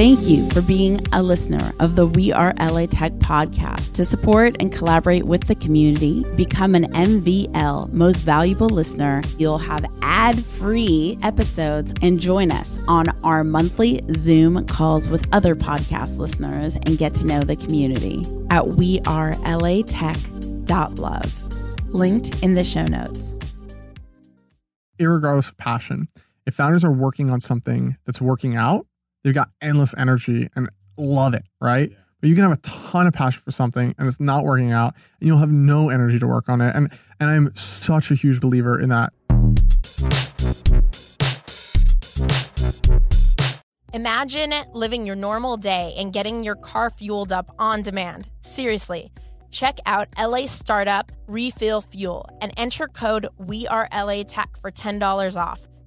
Thank you for being a listener of the We Are LA Tech podcast. To support and collaborate with the community, become an MVL Most Valuable Listener. You'll have ad free episodes and join us on our monthly Zoom calls with other podcast listeners and get to know the community at wearelatech.love. Linked in the show notes. Irregardless of passion, if founders are working on something that's working out, they've got endless energy and love it, right? Yeah. But you can have a ton of passion for something and it's not working out, and you'll have no energy to work on it. And and I'm such a huge believer in that. Imagine living your normal day and getting your car fueled up on demand. Seriously. Check out LA Startup Refill Fuel and enter code WeAreLATech for $10 off.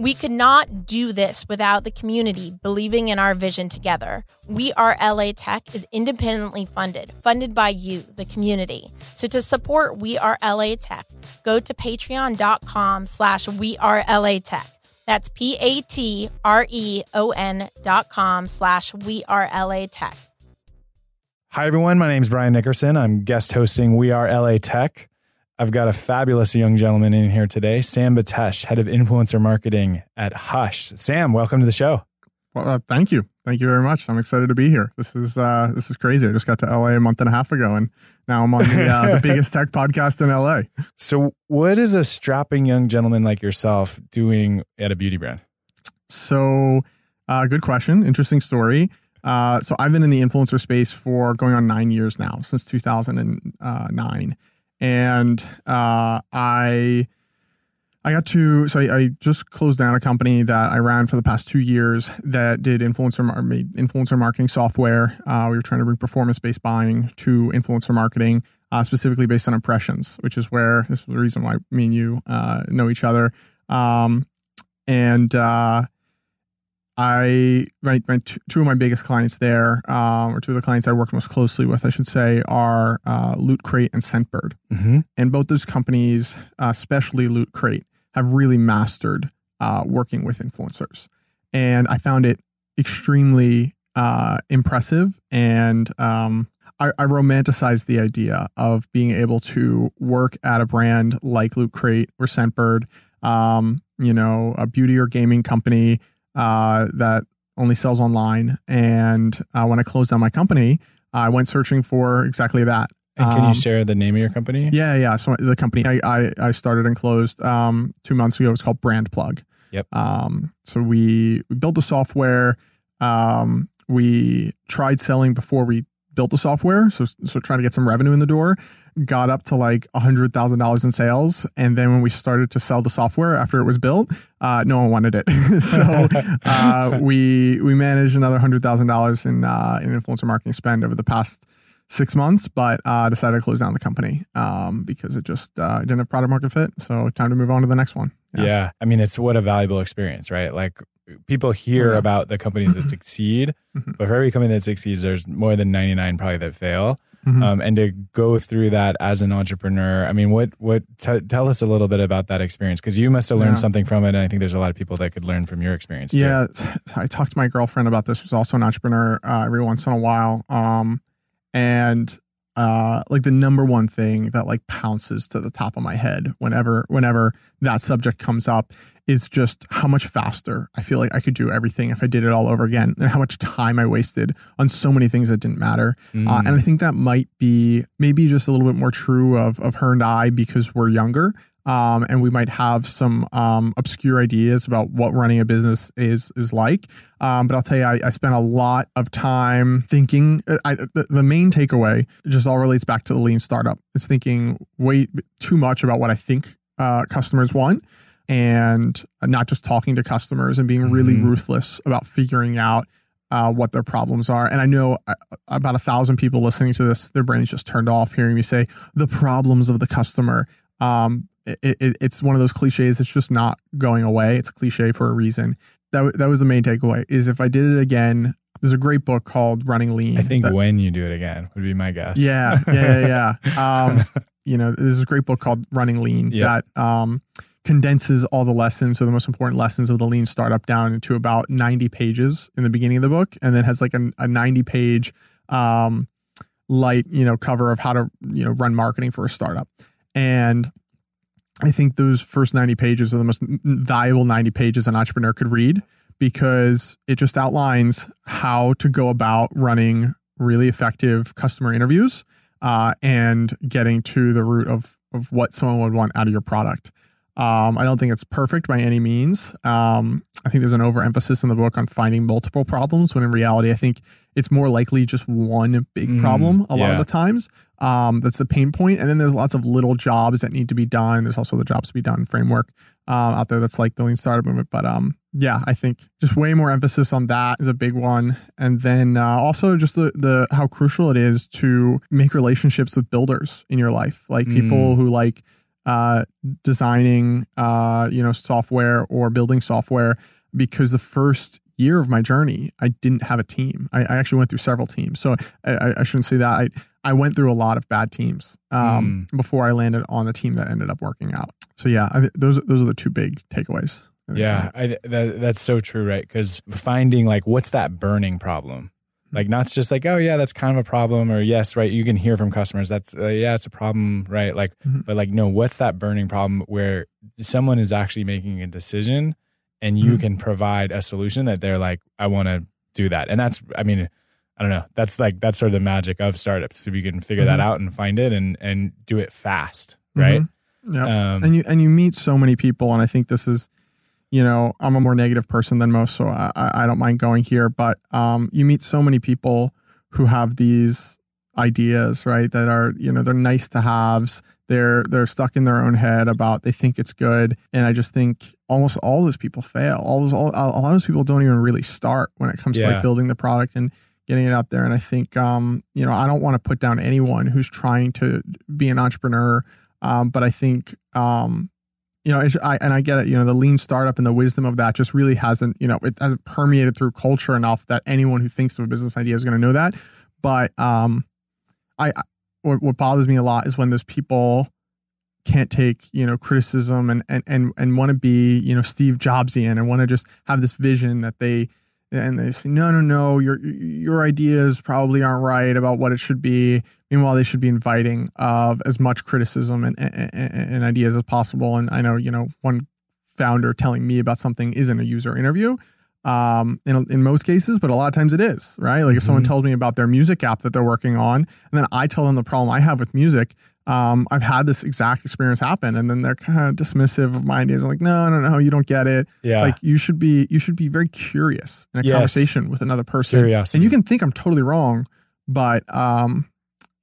We could not do this without the community believing in our vision together. We Are LA Tech is independently funded, funded by you, the community. So to support We Are LA Tech, go to patreon.com slash We Are LA Tech. That's P-A-T-R-E-O-N dot com slash We Are LA Tech. Hi, everyone. My name is Brian Nickerson. I'm guest hosting We Are LA Tech. I've got a fabulous young gentleman in here today, Sam Betesh, head of influencer marketing at Hush. Sam, welcome to the show. Well, uh, thank you, thank you very much. I'm excited to be here. This is uh, this is crazy. I just got to LA a month and a half ago, and now I'm on the, uh, the biggest tech podcast in LA. So, what is a strapping young gentleman like yourself doing at a beauty brand? So, uh, good question. Interesting story. Uh, so, I've been in the influencer space for going on nine years now, since 2009 and uh, I I got to so I, I, just closed down a company that I ran for the past two years that did influencer made influencer marketing software. Uh, we were trying to bring performance based buying to influencer marketing, uh, specifically based on impressions, which is where this is the reason why me and you uh, know each other. Um, and uh, I my, my two, two of my biggest clients there, um, or two of the clients I work most closely with, I should say, are uh, Loot Crate and Scentbird, mm-hmm. and both those companies, uh, especially Loot Crate, have really mastered uh, working with influencers, and I found it extremely uh, impressive, and um, I, I romanticize the idea of being able to work at a brand like Loot Crate or Scentbird, um, you know, a beauty or gaming company uh, that only sells online. And uh, when I closed down my company, I went searching for exactly that. And can um, you share the name of your company? Yeah, yeah. So the company I I, I started and closed um, two months ago was called Brand Plug. Yep. Um, so we we built the software. Um, we tried selling before we built the software. So so trying to get some revenue in the door got up to like a hundred thousand dollars in sales, and then when we started to sell the software after it was built, uh, no one wanted it. so uh, we we managed another hundred thousand dollars in uh, in influencer marketing spend over the past six months, but uh, decided to close down the company um, because it just uh, didn't have product market fit. So time to move on to the next one. Yeah. yeah. I mean, it's what a valuable experience, right? Like people hear yeah. about the companies that succeed, mm-hmm. but for every company that succeeds, there's more than 99 probably that fail. Mm-hmm. Um, and to go through that as an entrepreneur, I mean, what what t- tell us a little bit about that experience because you must have learned yeah. something from it, and I think there's a lot of people that could learn from your experience. Yeah. I talked to my girlfriend about this, who's also an entrepreneur, uh, every once in a while, um, and uh, like the number one thing that like pounces to the top of my head whenever whenever that subject comes up is just how much faster I feel like I could do everything if I did it all over again, and how much time I wasted on so many things that didn't matter. Mm. Uh, and I think that might be maybe just a little bit more true of of her and I because we're younger. Um, and we might have some um, obscure ideas about what running a business is is like. Um, but I'll tell you, I, I spent a lot of time thinking. Uh, I, the, the, main takeaway just all relates back to the lean startup. It's thinking way too much about what I think uh, customers want and not just talking to customers and being really mm-hmm. ruthless about figuring out uh, what their problems are. And I know uh, about a thousand people listening to this, their brains just turned off hearing me say the problems of the customer. Um, it, it, it's one of those cliches. It's just not going away. It's a cliche for a reason. That that was the main takeaway. Is if I did it again, there's a great book called Running Lean. I think that, when you do it again would be my guess. Yeah, yeah, yeah. yeah. um, you know, there's a great book called Running Lean yep. that um, condenses all the lessons, so the most important lessons of the lean startup down into about 90 pages in the beginning of the book, and then has like a, a 90 page um, light, you know, cover of how to you know run marketing for a startup. And I think those first 90 pages are the most valuable 90 pages an entrepreneur could read because it just outlines how to go about running really effective customer interviews uh, and getting to the root of of what someone would want out of your product. Um, I don't think it's perfect by any means. Um, I think there's an overemphasis in the book on finding multiple problems when in reality, I think it's more likely just one big mm, problem a lot yeah. of the times. Um, that's the pain point. And then there's lots of little jobs that need to be done. There's also the jobs to be done framework uh, out there that's like the lean startup movement. But um, yeah, I think just way more emphasis on that is a big one. And then uh, also just the, the how crucial it is to make relationships with builders in your life, like people mm. who like uh, designing, uh, you know, software or building software because the first year of my journey, I didn't have a team. I, I actually went through several teams. So I, I, shouldn't say that. I, I went through a lot of bad teams um, mm. before I landed on the team that ended up working out. So yeah, I, those those are the two big takeaways. Yeah, I, that, that's so true, right? Because finding like what's that burning problem, like not just like oh yeah that's kind of a problem or yes right you can hear from customers that's uh, yeah it's a problem right like mm-hmm. but like no what's that burning problem where someone is actually making a decision and you mm-hmm. can provide a solution that they're like i want to do that and that's i mean i don't know that's like that's sort of the magic of startups if you can figure mm-hmm. that out and find it and and do it fast right mm-hmm. yeah um, and you and you meet so many people and i think this is you know, I'm a more negative person than most, so I, I don't mind going here. But um, you meet so many people who have these ideas, right? That are, you know, they're nice to haves. They're they're stuck in their own head about they think it's good, and I just think almost all those people fail. All those, all, a lot of those people don't even really start when it comes yeah. to like building the product and getting it out there. And I think, um, you know, I don't want to put down anyone who's trying to be an entrepreneur, um, but I think um, you know, I, and I get it, you know, the lean startup and the wisdom of that just really hasn't, you know, it hasn't permeated through culture enough that anyone who thinks of a business idea is going to know that. But um, I, what, what bothers me a lot is when those people can't take, you know, criticism and and and, and want to be, you know, Steve Jobsian and want to just have this vision that they and they say, no, no, no, your your ideas probably aren't right about what it should be. Meanwhile, they should be inviting of as much criticism and, and, and ideas as possible. And I know, you know, one founder telling me about something isn't a user interview um, in, in most cases, but a lot of times it is, right? Like if someone mm-hmm. tells me about their music app that they're working on, and then I tell them the problem I have with music, um, I've had this exact experience happen, and then they're kind of dismissive of my ideas. I'm like, no, no, no, you don't get it. Yeah. It's like you should be, you should be very curious in a yes. conversation with another person, Curiosity. and you can think I'm totally wrong, but um,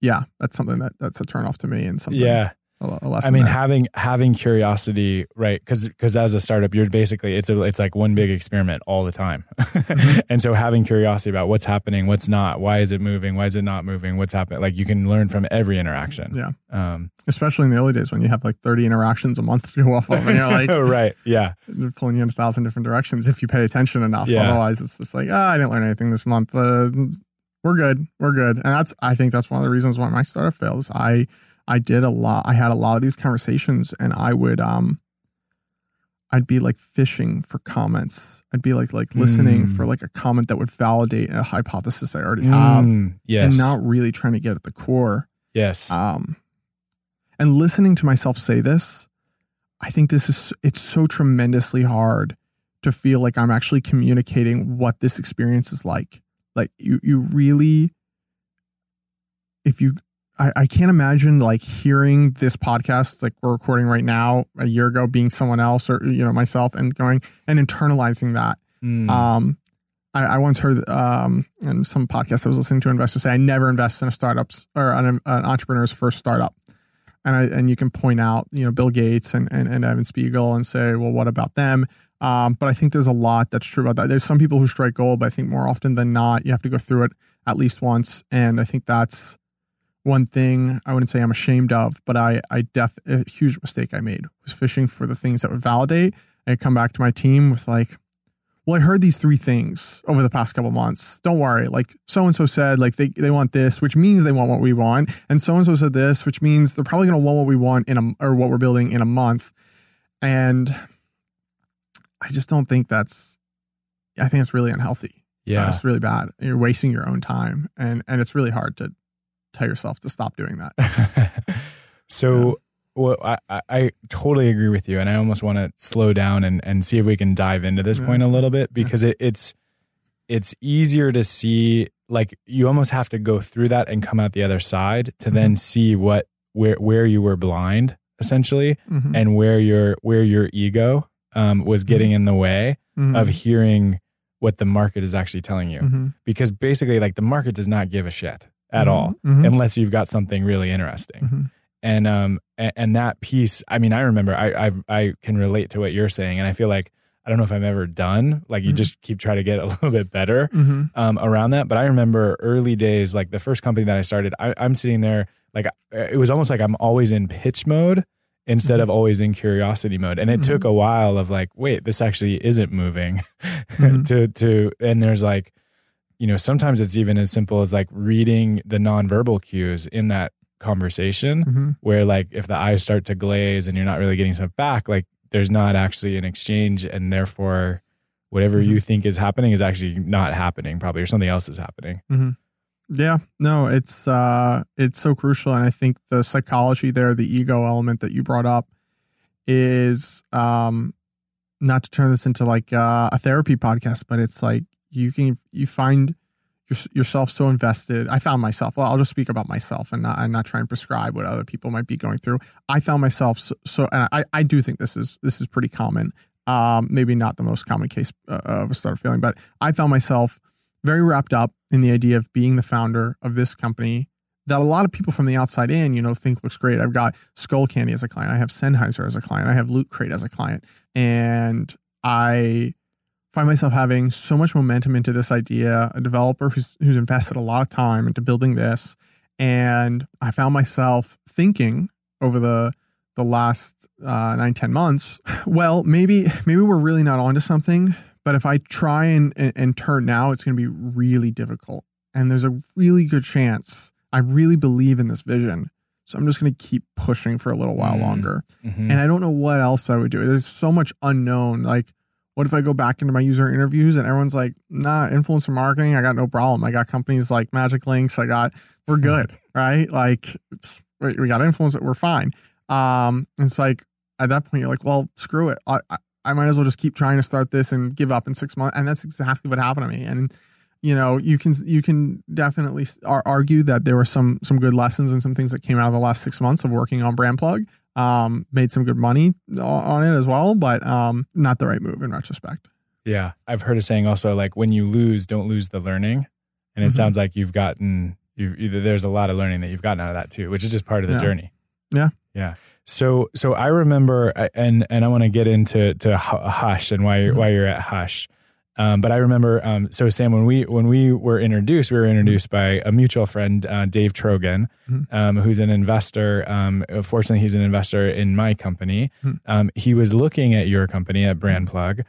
yeah, that's something that that's a turnoff to me, and something. Yeah, a, a I mean, there. having having curiosity, right? Because because as a startup, you're basically it's a it's like one big experiment all the time, mm-hmm. and so having curiosity about what's happening, what's not, why is it moving, why is it not moving, what's happening, like you can learn from every interaction. Yeah, um, especially in the early days when you have like 30 interactions a month to go off of, and you're like, right, yeah, they're pulling you in a thousand different directions if you pay attention enough. Yeah. Otherwise, it's just like, ah, oh, I didn't learn anything this month. Uh, we're good, we're good, and that's I think that's one of the reasons why my startup fails. I I did a lot. I had a lot of these conversations, and I would um, I'd be like fishing for comments. I'd be like like listening mm. for like a comment that would validate a hypothesis I already have, mm, yes, and not really trying to get at the core. Yes. Um, and listening to myself say this, I think this is it's so tremendously hard to feel like I'm actually communicating what this experience is like. Like you, you really, if you I, I can't imagine like hearing this podcast like we're recording right now a year ago being someone else or you know myself and going and internalizing that. Mm. Um, I, I, once heard um in some podcast I was listening to investors say I never invest in a startups or an, an entrepreneur's first startup. And I, and you can point out you know Bill Gates and, and, and Evan Spiegel and say well what about them? Um, but I think there's a lot that's true about that. There's some people who strike gold, but I think more often than not you have to go through it at least once, and I think that's one thing I wouldn't say I'm ashamed of, but I, I def a huge mistake I made was fishing for the things that would validate. I come back to my team with like, well, I heard these three things over the past couple months. Don't worry. Like so and so said, like they, they want this, which means they want what we want. And so and so said this, which means they're probably going to want what we want in a, or what we're building in a month. And I just don't think that's, I think it's really unhealthy. Yeah. Uh, it's really bad. You're wasting your own time. And, and it's really hard to tell yourself to stop doing that. so, well, I, I totally agree with you, and I almost want to slow down and, and see if we can dive into this point a little bit because it, it's it's easier to see like you almost have to go through that and come out the other side to then Mhm. see what where where you were blind essentially Mhm. and where your where your ego um, was getting in the way Mhm. of hearing what the market is actually telling you Mhm. because basically like the market does not give a shit at Mhm. all Mhm. unless you've got something really interesting Mhm. and um and, and that piece i mean i remember i i i can relate to what you're saying and i feel like i don't know if i'm ever done like you Mhm. just keep trying to get a little bit better um around that but i remember early days like the first company that i started I, i'm sitting there like it was almost like i'm always in pitch mode instead of always in curiosity mode and it Mhm. took a while of like wait this actually isn't moving Mhm. to to and there's like you know sometimes it's even as simple as like reading the nonverbal cues in that conversation Mhm. where like if the eyes start to glaze and you're not really getting stuff back like there's not actually an exchange and therefore whatever you think is happening is actually not happening probably or something else is happening Yeah, no, it's uh it's so crucial and I think the psychology there, the ego element that you brought up is um not to turn this into like uh, a therapy podcast, but it's like you can you find your, yourself so invested. I found myself. Well, I'll just speak about myself and not, and not try and prescribe what other people might be going through. I found myself so, so and I, I do think this is this is pretty common. Um, maybe not the most common case uh, of a startup feeling, but I found myself very wrapped up in the idea of being the founder of this company that a lot of people from the outside in, you know, think looks great. I've got Skullcandy as a client. I have Sennheiser as a client. I have Loot Crate as a client. And I find myself having so much momentum into this idea, a developer who's, who's invested a lot of time into building this. And I found myself thinking over the the last uh, nine, 10 months, well, maybe, maybe we're really not onto something, but if I try and, and, and turn now, it's going to be really difficult. And there's a really good chance I really believe in this vision. So I'm just going to keep pushing for a little while Mm. longer. Mhm. And I don't know what else I would do. There's so much unknown. Like, what if I go back into my user interviews and everyone's like, nah, influencer marketing, I got no problem. I got companies like Magic Links. I got, we're good, right? Like, we got influence, we're fine. Um, it's like, at that point, you're like, well, screw it. I, I, might as well just keep trying to start this and give up in six months. And that's exactly what happened to me. And, you know, you can you can definitely argue that there were some some good lessons and some things that came out of the last six months of working on Brand Plug. Um, made some good money on it as well, but um, not the right move in retrospect. yeah i've heard a saying also like when you lose don't lose the learning and it Mhm. sounds like you've gotten you've either there's a lot of learning that you've gotten out of that too which is just part of the Yeah. journey Yeah. yeah so so i remember and and i want to get into to hush and why you're Mhm. why you're at hush um, but I remember, um, so Sam, when we when we were introduced, we were introduced by a mutual friend, uh, Dave Trogan, Mhm. um, who's an investor. Um, fortunately, he's an investor in my company. Mhm. Um, he was looking at your company at Brand Plug,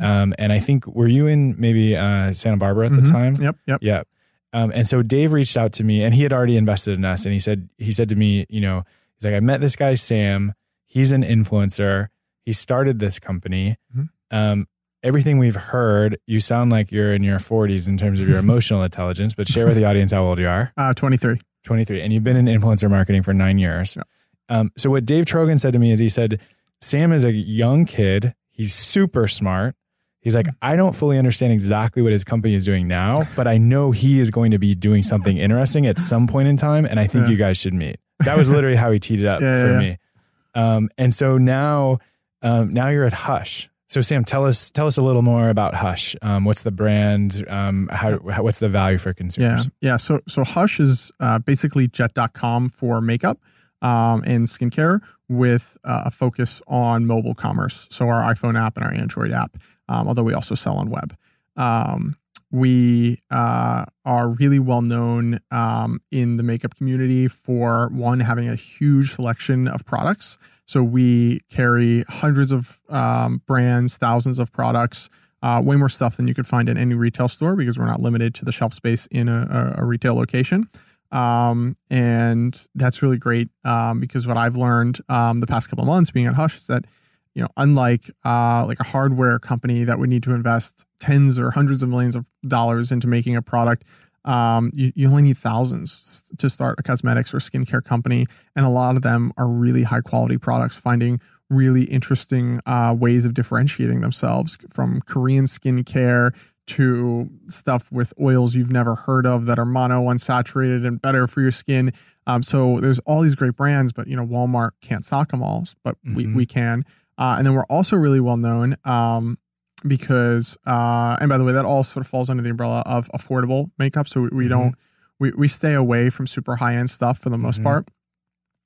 um, and I think were you in maybe uh, Santa Barbara at the time? Yep, yep. yep. Um, and so Dave reached out to me and he had already invested in us. And he said, he said to me, you know, he's like, I met this guy, Sam. He's an influencer. He started this company. Mhm. Um, everything we've heard, you sound like you're in your 40s in terms of your emotional intelligence, but share with the audience how old you are. Uh, 23. 23. And you've been in influencer marketing for nine years. Yeah. Um, so what Dave Trogan said to me is he said, Sam is a young kid. He's super smart. He's like, I don't fully understand exactly what his company is doing now, but I know he is going to be doing something interesting at some point in time. And I think Yeah. you guys should meet. That was literally how he teed it up Yeah, for yeah, me. Um, and so now, um, now you're at Hush. So Sam, tell us, tell us a little more about Hush. Um, what's the brand? Um, how, how, what's the value for consumers? Yeah. yeah. So so Hush is uh, basically jet.com for makeup um, and skincare with uh, a focus on mobile commerce. So our iPhone app and our Android app, um, although we also sell on web. We uh, are really well known um, in the makeup community for one having a huge selection of products. So we carry hundreds of um, brands, thousands of products, uh, way more stuff than you could find in any retail store because we're not limited to the shelf space in a, a retail location. Um, and that's really great um, because what I've learned um, the past couple of months being at Hush is that you know, unlike uh, like a hardware company that would need to invest tens or hundreds of millions of dollars into making a product, um, you, you only need thousands to start a cosmetics or skincare company. And a lot of them are really high quality products, finding really interesting uh, ways of differentiating themselves from Korean skincare to stuff with oils you've never heard of that are mono unsaturated and better for your skin. Um, so there's all these great brands, but you know Walmart can't stock them all, but mm-hmm. we we can. Uh, and then we're also really well known um, because, uh, and by the way, that all sort of falls under the umbrella of affordable makeup. So we, we mm-hmm. don't, we, we stay away from super high end stuff for the most mm-hmm. part.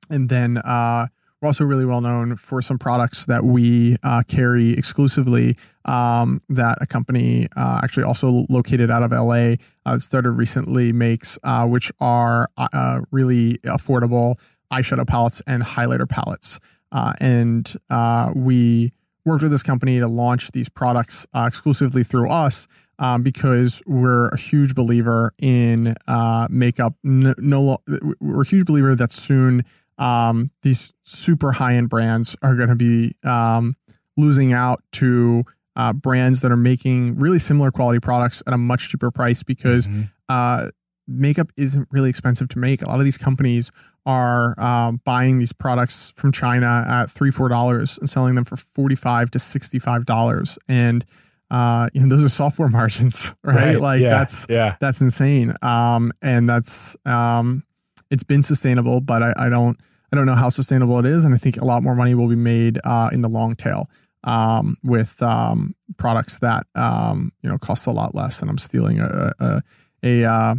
And then uh, we're also really well known for some products that we uh, carry exclusively um, that a company uh, actually also located out of LA uh, started recently makes, uh, which are uh, really affordable eyeshadow palettes and highlighter palettes. Uh, and uh, we worked with this company to launch these products uh, exclusively through us um, because we're a huge believer in uh, makeup. No, no, we're a huge believer that soon um, these super high end brands are going to be um, losing out to uh, brands that are making really similar quality products at a much cheaper price because mm-hmm. Makeup isn't really expensive to make. A lot of these companies are um, buying these products from China at three, four dollars and selling them for forty-five to sixty-five dollars, and uh, you know those are software margins, right? right. Like yeah. that's yeah. that's insane. Um, and that's um, it's been sustainable, but I, I don't I don't know how sustainable it is, and I think a lot more money will be made uh, in the long tail um, with um, products that um, you know cost a lot less. And I'm stealing a, a, a uh,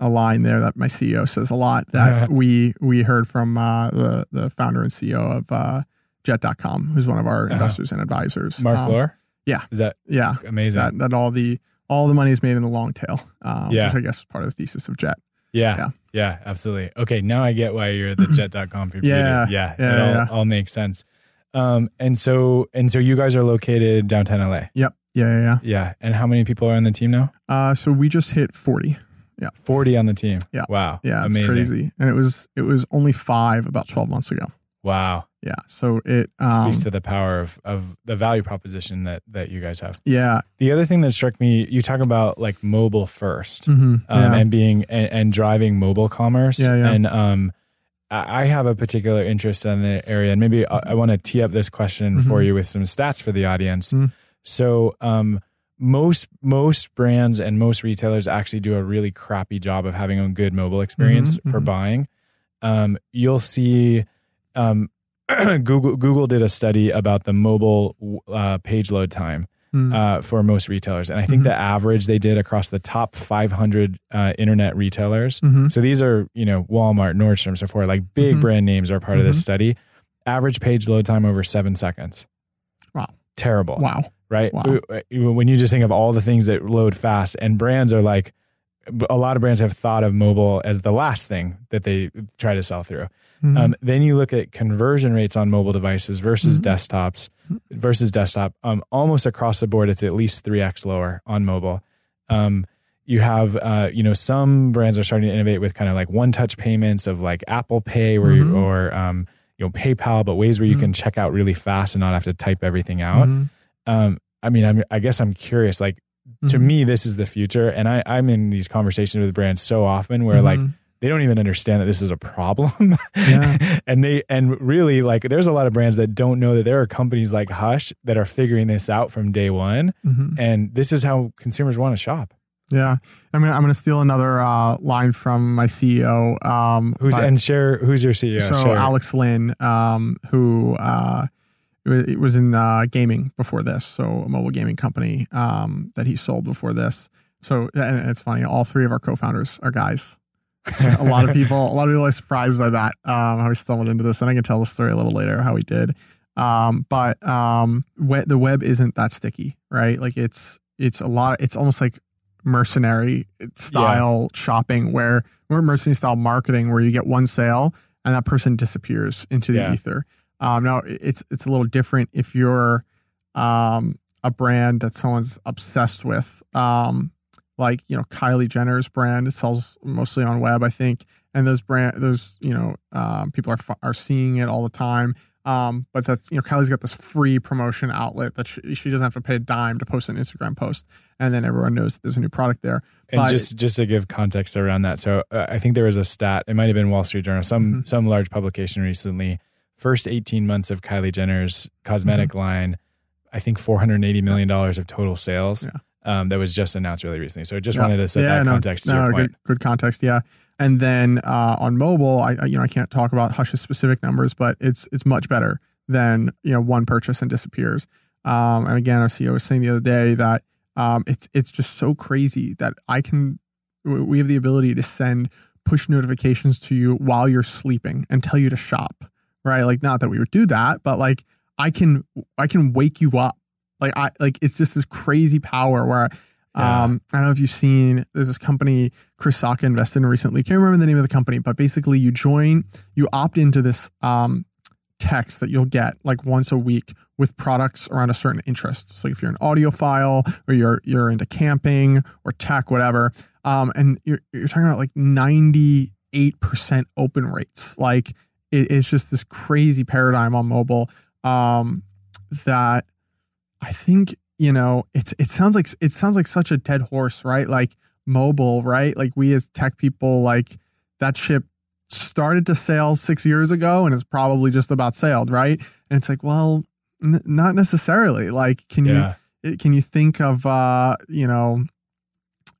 a line there that my CEO says a lot that we we heard from uh, the the founder and CEO of uh, Jet.com, who's one of our uh-huh. investors and advisors. Marc um, Yeah. Is that yeah amazing? That, that, all the all the money is made in the long tail. Um, yeah. Which I guess is part of the thesis of Jet. Yeah. Yeah. Yeah. Absolutely. Okay. Now I get why you're the Jet.com people. yeah. Yeah. Yeah. It all, yeah. all makes sense. Um, and so and so you guys are located downtown LA. Yep. Yeah, yeah, yeah. Yeah. And how many people are on the team now? Uh, so we just hit 40. Yeah. 40 on the team. Yeah. Wow. Yeah. It's Amazing. crazy. And it was, it was only five about 12 months ago. Wow. Yeah. So it um, speaks to the power of, of the value proposition that, that you guys have. Yeah. The other thing that struck me, you talk about like mobile 1st mm-hmm. um, yeah. and being, and, and, driving mobile commerce. Yeah, yeah. And, um, I have a particular interest in the area, and maybe I, I want to tee up this question mm-hmm. for you with some stats for the audience. Mm-hmm. So, um, most most brands and most retailers actually do a really crappy job of having a good mobile experience mm-hmm, for mm-hmm. buying. Um, you'll see um, Google Google did a study about the mobile uh, page load time mm. uh, for most retailers, and I think mm-hmm. the average they did across the top 500 uh, internet retailers. Mm-hmm. So these are you know Walmart, Nordstrom, so forth, like big mm-hmm. brand names are part of this mm-hmm. study. Average page load time over seven seconds. Wow, terrible. Wow right? Wow. When you just think of all the things that load fast, and brands are like, a lot of brands have thought of mobile as the last thing that they try to sell through. Mm-hmm. Um, then you look at conversion rates on mobile devices versus mm-hmm. desktops versus desktop. Um, almost across the board, it's at least three x lower on mobile. Um, you have, uh, you know, some brands are starting to innovate with kind of like one touch payments of like Apple Pay or mm-hmm. or um, you know PayPal, but ways where you mm-hmm. can check out really fast and not have to type everything out. Um, I mean, I'm, I guess I'm curious. Like, mm-hmm. to me, this is the future, and I, I'm in these conversations with brands so often where mm-hmm. like they don't even understand that this is a problem, yeah. and they and really like there's a lot of brands that don't know that there are companies like Hush that are figuring this out from day one, mm-hmm. and this is how consumers want to shop. Yeah, I mean, I'm gonna steal another uh, line from my CEO. Um, who's but, and share who's your CEO? So share. Alex Lin, um, who uh, it was in uh, gaming before this, so a mobile gaming company um, that he sold before this. So and it's funny, all three of our co-founders are guys. a lot of people, a lot of people are surprised by that. Um, how we stumbled into this, and I can tell the story a little later how we did. Um, but um, the web isn't that sticky, right? Like it's it's a lot. It's almost like mercenary style shopping where more mercenary style marketing where you get one sale and that person disappears into the Yeah. ether. Um, now it's it's a little different if you're um, a brand that someone's obsessed with, um, like you know Kylie Jenner's brand. It sells mostly on web, I think, and those brand those you know um, people are are seeing it all the time. Um, but that's you know Kylie's got this free promotion outlet that she, she doesn't have to pay a dime to post an Instagram post, and then everyone knows that there's a new product there. And But- just just to give context around that, so uh, I think there was a stat. It might have been Wall Street Journal, some Mhm. some large publication recently. First 18 months of Kylie Jenner's cosmetic Mm-hmm. line, I think 480 million dollars of total sales. Yeah. Um, that was just announced really recently. So I just Yeah. wanted to set Yeah, that no, context to no, your point. Good, good context, yeah. And then uh, on mobile, I I- you know I can't talk about Hush's specific numbers, but it's it's much better than you know one purchase and disappears. Um, and again, our CEO was saying the other day that um, it's it's just so crazy that I can we have the ability to send push notifications to you while you're sleeping and tell you to shop, right? Like not that we would do that, but like I can I can wake you up. Like I like it's just this crazy power where Yeah. um I don't know if you've seen there's this company Chris Sacca invested in recently. Can't remember the name of the company, but basically you join you opt into this um text that you'll get like once a week with products around a certain interest. So if you're an audiophile or you're you're into camping or tech, whatever, um, and you're you're talking about like 98% open rates. Like it, it's just this crazy paradigm on mobile um, that I think you know it's it sounds like it sounds like such a dead horse, right? Like mobile, right? Like we as tech people, like that ship started to sail six years ago and is probably just about sailed, right? And it's like, well, n- not necessarily. Like, can Yeah. you can you think of uh, you know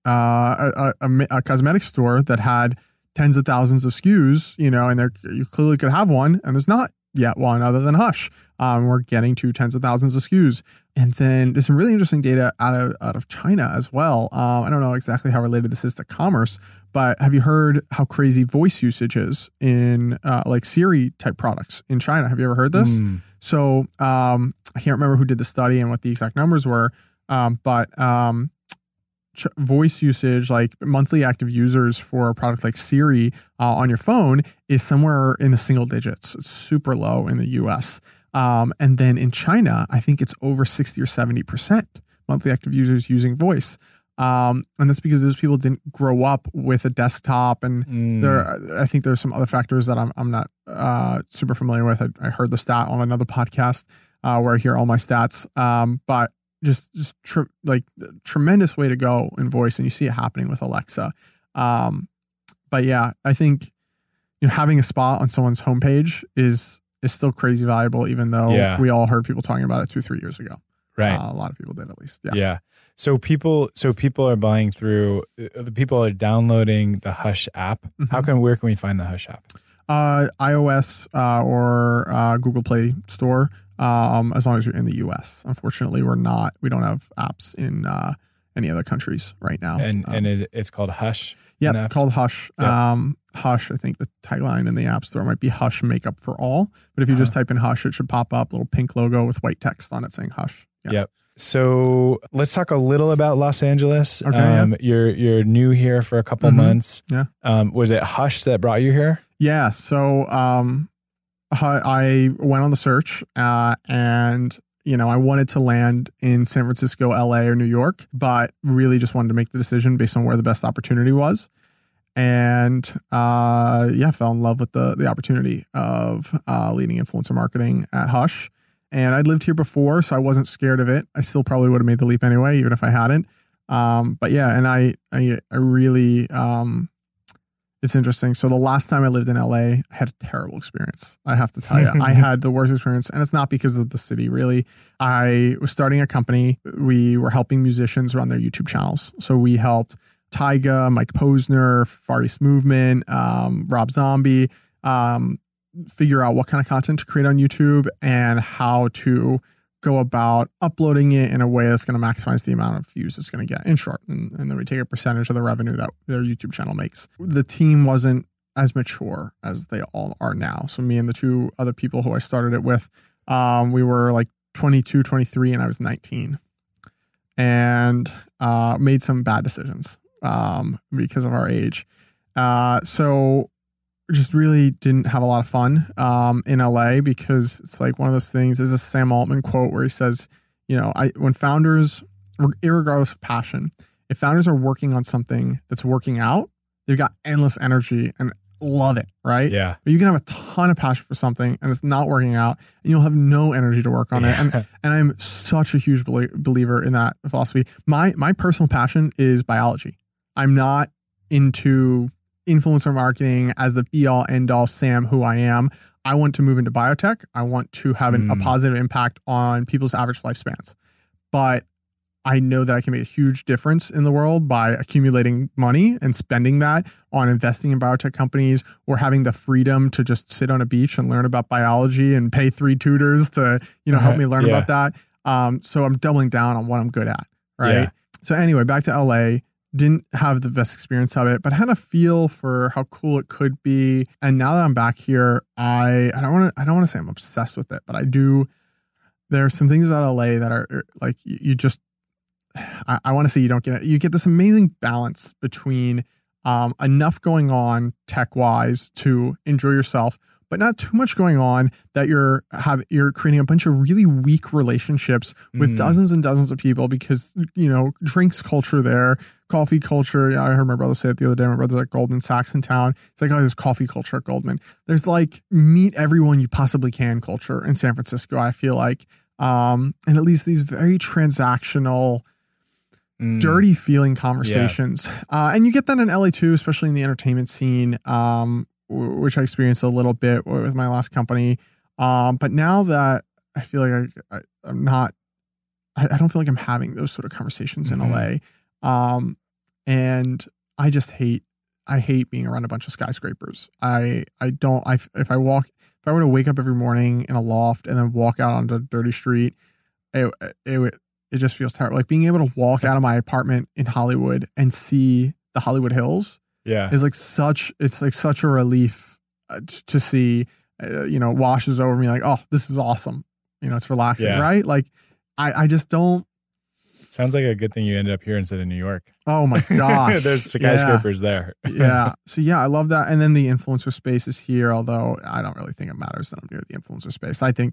uh, a, a a cosmetic store that had tens of thousands of SKUs, you know, and there you clearly could have one, and there's not yet one other than Hush. Um, we're getting to tens of thousands of SKUs, and then there's some really interesting data out of out of China as well. Um, I don't know exactly how related this is to commerce, but have you heard how crazy voice usage is in uh, like Siri type products in China? Have you ever heard this? Mm. So um, I can't remember who did the study and what the exact numbers were, um, but um, ch- voice usage, like monthly active users for a product like Siri uh, on your phone, is somewhere in the single digits. It's super low in the U.S. Um, and then in China, I think it's over sixty or seventy percent monthly active users using voice. Um, and that's because those people didn't grow up with a desktop and Mm. there i think there's some other factors that i'm, I'm not uh, super familiar with I, I heard the stat on another podcast uh, where i hear all my stats um, but just just tr- like tremendous way to go in voice and you see it happening with alexa um, but yeah i think you know having a spot on someone's homepage is is still crazy valuable even though Yeah. we all heard people talking about it two three years ago right. uh, a lot of people did at least yeah, Yeah. So people, so people are buying through. uh, The people are downloading the Hush app. How Mhm. can where can we find the Hush app? Uh, iOS uh, or uh, Google Play Store, um, as long as you're in the U.S. Unfortunately, we're not. We don't have apps in uh, any other countries right now. And um, and is it's called Hush. yeah, called Hush. Yeah. Um, Hush. I think the tagline in the App Store might be Hush Makeup for All. But if you just Uh-huh. type in Hush, it should pop up little pink logo with white text on it saying Hush. Yeah. Yep. So let's talk a little about Los Angeles. Okay, yeah. um, You're you're new here for a couple Mhm. months. Yeah. Um, was it Hush that brought you here? Yeah. So um, I went on the search uh, and, you know, I wanted to land in San Francisco, LA, or New York, but really just wanted to make the decision based on where the best opportunity was. And uh, yeah, fell in love with the, the opportunity of uh, leading influencer marketing at Hush. And I'd lived here before, so I wasn't scared of it. I still probably would have made the leap anyway, even if I hadn't. Um, but yeah, and I, I, I really, um, it's interesting. So the last time I lived in LA, I had a terrible experience. I have to tell you, I had the worst experience, and it's not because of the city. Really, I was starting a company. We were helping musicians run their YouTube channels. So we helped Tyga, Mike Posner, Far East Movement, um, Rob Zombie, um, figure out what kind of content to create on YouTube and how to go about uploading it in a way that's going to maximize the amount of views it's going to get in short. And, and then we take a percentage of the revenue that their YouTube channel makes. The team wasn't as mature as they all are now. So me and the two other people who I started it with, um, we were like 22, 23, and I was 19. and uh, made some bad decisions um, because of our age. Uh, so just really didn't have a lot of fun um, in LA because it's like one of those things. There's a Sam Altman quote where he says, you know, I when founders, regardless of passion, if founders are working on something that's working out, they've got endless energy and love it, right? Yeah. But you can have a ton of passion for something and it's not working out and you'll have no energy to work on it. And and I'm such a huge believer in that philosophy. My my personal passion is biology. I'm not into influencer marketing as the be all end all Sam who I am. I want to move into biotech. I want to have an, a Mm. positive impact on people's average lifespans. But I know that I can make a huge difference in the world by accumulating money and spending that on investing in biotech companies or having the freedom to just sit on a beach and learn about biology and pay three tutors to, you know, help me learn Yeah. about that. Um, so I'm doubling down on what I'm good at. Right. Yeah. So anyway, back to LA. Didn't have the best experience of it, but had a feel for how cool it could be. And now that I'm back here, I I don't want to I don't want to say I'm obsessed with it, but I do. There are some things about LA that are like you, you just I, I want to say you don't get it. You get this amazing balance between um, enough going on tech wise to enjoy yourself, but not too much going on that you're have you're creating a bunch of really weak relationships with Mm. dozens and dozens of people because you know drinks culture there, coffee culture. Yeah, I heard my brother say it the other day. My brother's at Goldman Sachs in town. It's like oh, there's coffee culture at Goldman. There's like meet everyone you possibly can culture in San Francisco. I feel like, um, and at least these very transactional Mm. dirty feeling conversations. Uh, and you get that in LA too, especially in the entertainment scene, um, which I experienced a little bit with my last company. Um, but now that I feel like I, I, I'm not, I, I don't feel like I'm having those sort of conversations Mhm. in LA. Um, and I just hate, I hate being around a bunch of skyscrapers. I, I don't, I, if I walk, if I were to wake up every morning in a loft and then walk out onto a dirty street, it, it would, it just feels terrible. Like being able to walk out of my apartment in Hollywood and see the Hollywood Hills Yeah. is like such. It's like such a relief uh, t- to see. Uh, you know, washes over me like, oh, this is awesome. You know, it's relaxing, Yeah. right? Like, I I just don't. Sounds like a good thing you ended up here instead of New York. Oh my gosh, There's skyscrapers there. yeah. So yeah, I love that. And then the influencer space is here, although I don't really think it matters that I'm near the influencer space. I think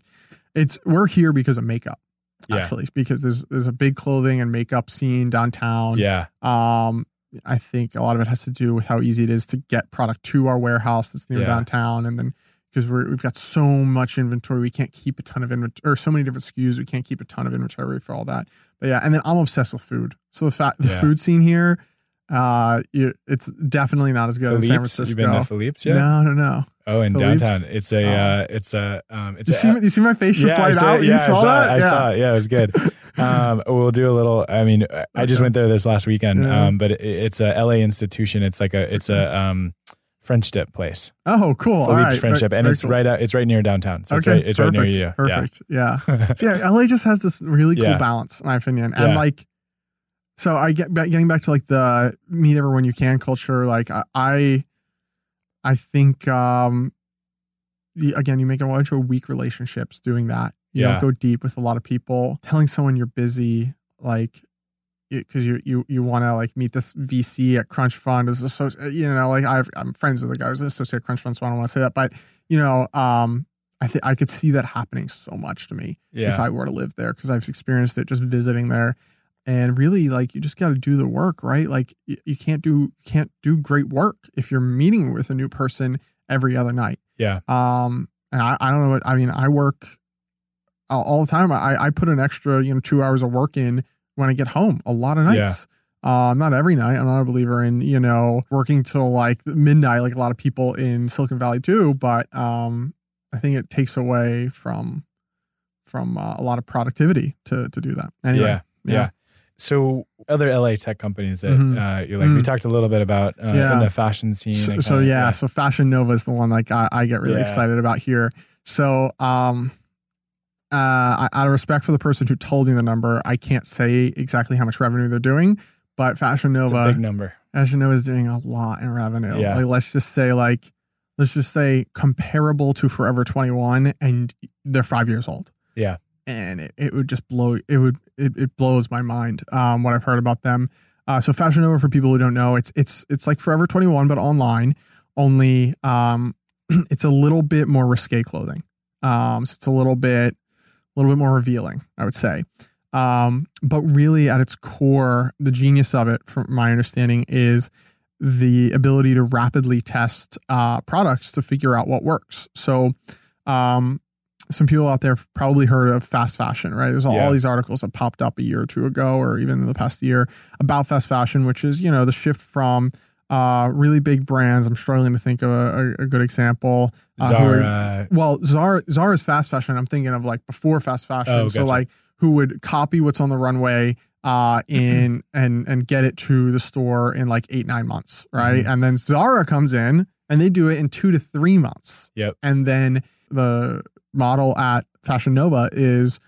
it's we're here because of makeup. Yeah. Actually, because there's there's a big clothing and makeup scene downtown. Yeah. Um, I think a lot of it has to do with how easy it is to get product to our warehouse that's near Yeah. downtown, and then because we're we've got so much inventory, we can't keep a ton of inventory or so many different SKUs, we can't keep a ton of inventory for all that. But yeah, and then I'm obsessed with food. So the fact the Yeah. food scene here, uh, you, it's definitely not as good as San Francisco. You've been to Philippe's yet? No, no, no. Oh, in Philippe's? downtown. It's a, Oh. uh, it's a, um, it's You a, see, you see my face just I light saw- out. yeah, you I saw, saw that? it. I yeah. saw it. Yeah, it was good. um, we'll do a little. I mean, I just went there this last weekend. Yeah. Um, but it, it's a LA institution. It's like a, it's a um, French dip place. Oh, cool. All Philippe's right. French Very- dip, and it's cool. right out. It's right near downtown. So okay, it's right. It's perfect, right near you. Perfect. Yeah. so yeah, LA just has this really cool Yeah. balance, in my opinion. And Yeah. like, so I get back, getting back to like the meet everyone you can culture. Like I, I, I think, um, the, again, you make a bunch of weak relationships doing that. You Yeah. don't go deep with a lot of people. Telling someone you're busy, like, because you you you want to like meet this VC at Crunch Fund as a you know like I've, I'm friends with the guy who's an associate at Crunch Fund, so I don't want to say that, but you know, um, I think I could see that happening so much to me Yeah. if I were to live there because I've experienced it just visiting there. And really, like you just got to do the work, right? Like you, you can't do can't do great work if you're meeting with a new person every other night. yeah. Um, and I, I don't know what I mean. I work all, all the time. I, I put an extra you know two hours of work in when I get home. A lot of nights Yeah. Um, not every night. I'm not a believer in you know working till like midnight, like a lot of people in Silicon Valley do. But um, I think it takes away from from uh, a lot of productivity to to do that. Anyway, Yeah. Yeah. So other LA tech companies that Mhm. uh, you like, we Mhm. talked a little bit about uh, Yeah. in the fashion scene. So, so kinda- yeah, so Fashion Nova is the one like I, I get really Yeah. excited about here. So um, uh, I- out of respect for the person who told me the number, I can't say exactly how much revenue they're doing, but Fashion it's a Nova, big number. Fashion Nova is doing a lot in revenue. Yeah. Like let's just say like let's just say comparable to Forever Twenty One, and they're five years old. Yeah. And it, it would just blow it would it, it blows my mind um, what I've heard about them. Uh, so Fashion Nova, for people who don't know, it's it's it's like Forever 21 but online. Only um, it's a little bit more risque clothing. Um, so it's a little bit a little bit more revealing, I would say. Um, but really, at its core, the genius of it, from my understanding, is the ability to rapidly test uh, products to figure out what works. So, um, some people out there have probably heard of fast fashion, right? There's all, Yeah. all these articles that popped up a year or two ago, or even in the past year, about fast fashion, which is you know the shift from uh, really big brands. I'm struggling to think of a, a, good example. uh, who are- Zara. well, Zara Zara's fast fashion. I'm thinking of like before fast fashion. Oh, So gotcha. like who would copy what's on the runway uh in and and get it to the store in like eight nine months, right? Mhm. And then Zara comes in and they do it in two to three months. Yep. And then the model at Fashion Nova is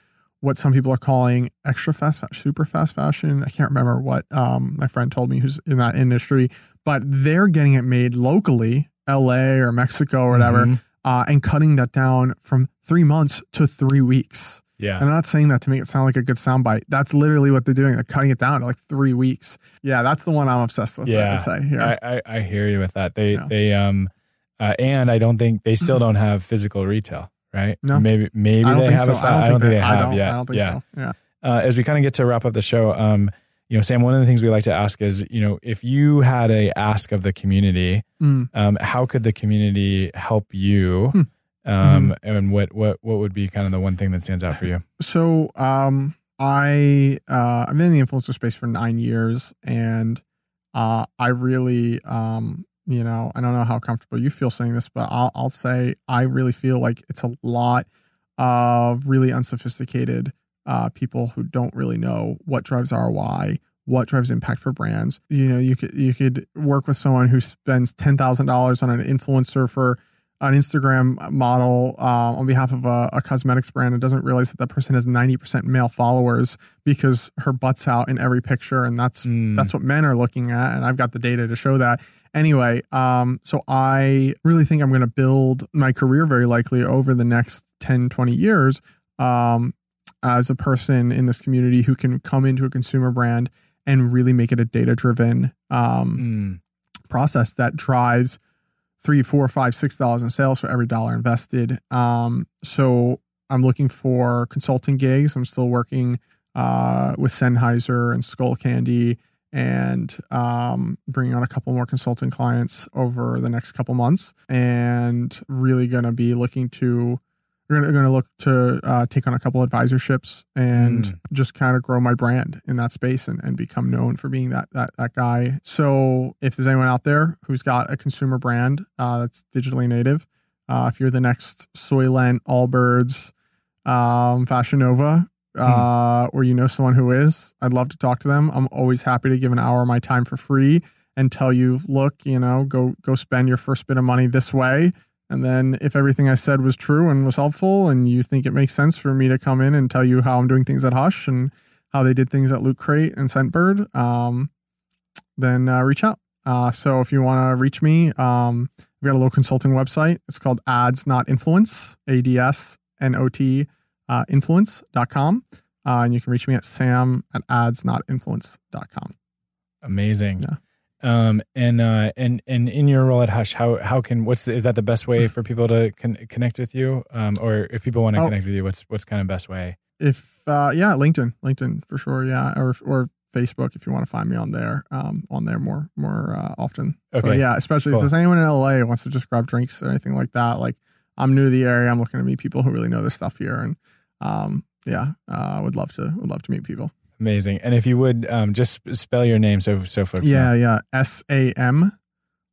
what some people are calling extra fast fashion, super fast fashion. I can't remember what um, my friend told me who's in that industry, but they're getting it made locally, LA or Mexico or whatever, Mhm. uh, and cutting that down from three months to three weeks. Yeah. And I'm not saying that to make it sound like a good soundbite. That's literally what they're doing. They're cutting it down to like three weeks. Yeah, that's the one I'm obsessed with. Yeah. I'd say here. I, I, I hear you with that. They Yeah. they um uh, and I don't think they still don't have physical retail, right? No. Maybe maybe they have so. a spot. I don't think they have yet. I don't think yeah. so. Yeah. Uh, as we kind of get to wrap up the show, um, you know, Sam, one of the things we like to ask is, you know, if you had a ask of the community, Mm. um, how could the community help you? Hmm. Um, and what what what would be kind of the one thing that stands out for you? So um I uh I've been in the influencer space for nine years and uh I really um you know I don't know how comfortable you feel saying this but I'll I'll say I really feel like it's a lot of really unsophisticated uh people who don't really know what drives ROI what drives impact for brands. You know you could you could work with someone who spends $10,000 on an influencer for an Instagram model uh, on behalf of a, a cosmetics brand and doesn't realize that that person has 90% male followers because her butt's out in every picture and that's Mm. that's what men are looking at and I've got the data to show that. Anyway, um so I really think I'm going to build my career very likely over the next 10 20 years um as a person in this community who can come into a consumer brand and really make it a data driven um Mm. process that drives three, four, five, six dollars in sales for every dollar invested. Um, so I'm looking for consulting gigs. I'm still working uh, with Sennheiser and Skullcandy and um, bringing on a couple more consulting clients over the next couple months and really going to be looking to we're going to look to uh, take on a couple advisorships and Mm. just kind of grow my brand in that space and, and become known for being that that that guy. So if there's anyone out there who's got a consumer brand uh, that's digitally native, uh, if you're the next Soylent, Allbirds, um, Fashion Nova, uh, or you know someone who is, I'd love to talk to them. I'm always happy to give an hour of my time for free and tell you, look, you know, go go spend your first bit of money this way. And then if everything I said was true and was helpful, and you think it makes sense for me to come in and tell you how I'm doing things at Hush and how they did things at Loot Crate and Scentbird, um, then uh, reach out. Uh, so if you want to reach me, um, we've got a little consulting website. It's called Ads Not Influence, A D S N O T uh, influence.com. Uh, and you can reach me at sam at Ads Not adsnotinfluence.com. Amazing. Yeah. Um, and uh, and and in your role at Hush, how how can what's the, is that the best way for people to con- connect with you? Um, or if people want to Oh. connect with you, what's what's kind of best way? If, uh, yeah, LinkedIn, LinkedIn for sure. Yeah. Or, or Facebook if you want to find me on there, um, on there more, more, uh, often. So Okay. yeah, especially Cool. if there's anyone in LA who wants to just grab drinks or anything like that. Like I'm new to the area. I'm looking to meet people who really know their stuff here. And, um, yeah, uh, would love to, would love to meet people. Amazing. And if you would um, just spell your name so so folks. Yeah, know. yeah. S A M,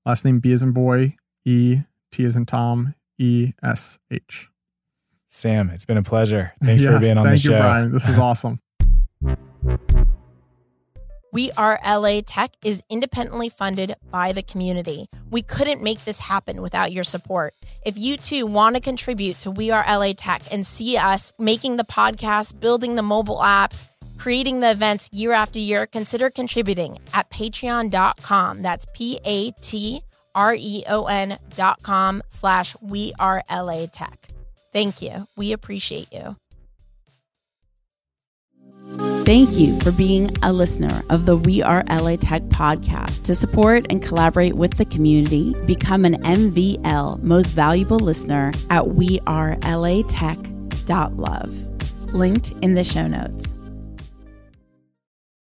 last name B as in boy, E T as in Tom, E S H. Sam, it's been a pleasure. Thanks for being on the show. thank the you, show. Brian. This is awesome. We Are LA Tech is independently funded by the community. We couldn't make this happen without your support. If you too want to contribute to We Are LA Tech and see us making the podcast, building the mobile apps, creating the events year after year, consider contributing at patreon.com. That's P A T R E O N dot com slash We Are LA Tech. Thank you. We appreciate you. Thank you for being a listener of the We Are LA Tech podcast. To support and collaborate with the community, become an MVL most valuable listener at wearelatech.love. Linked in the show notes.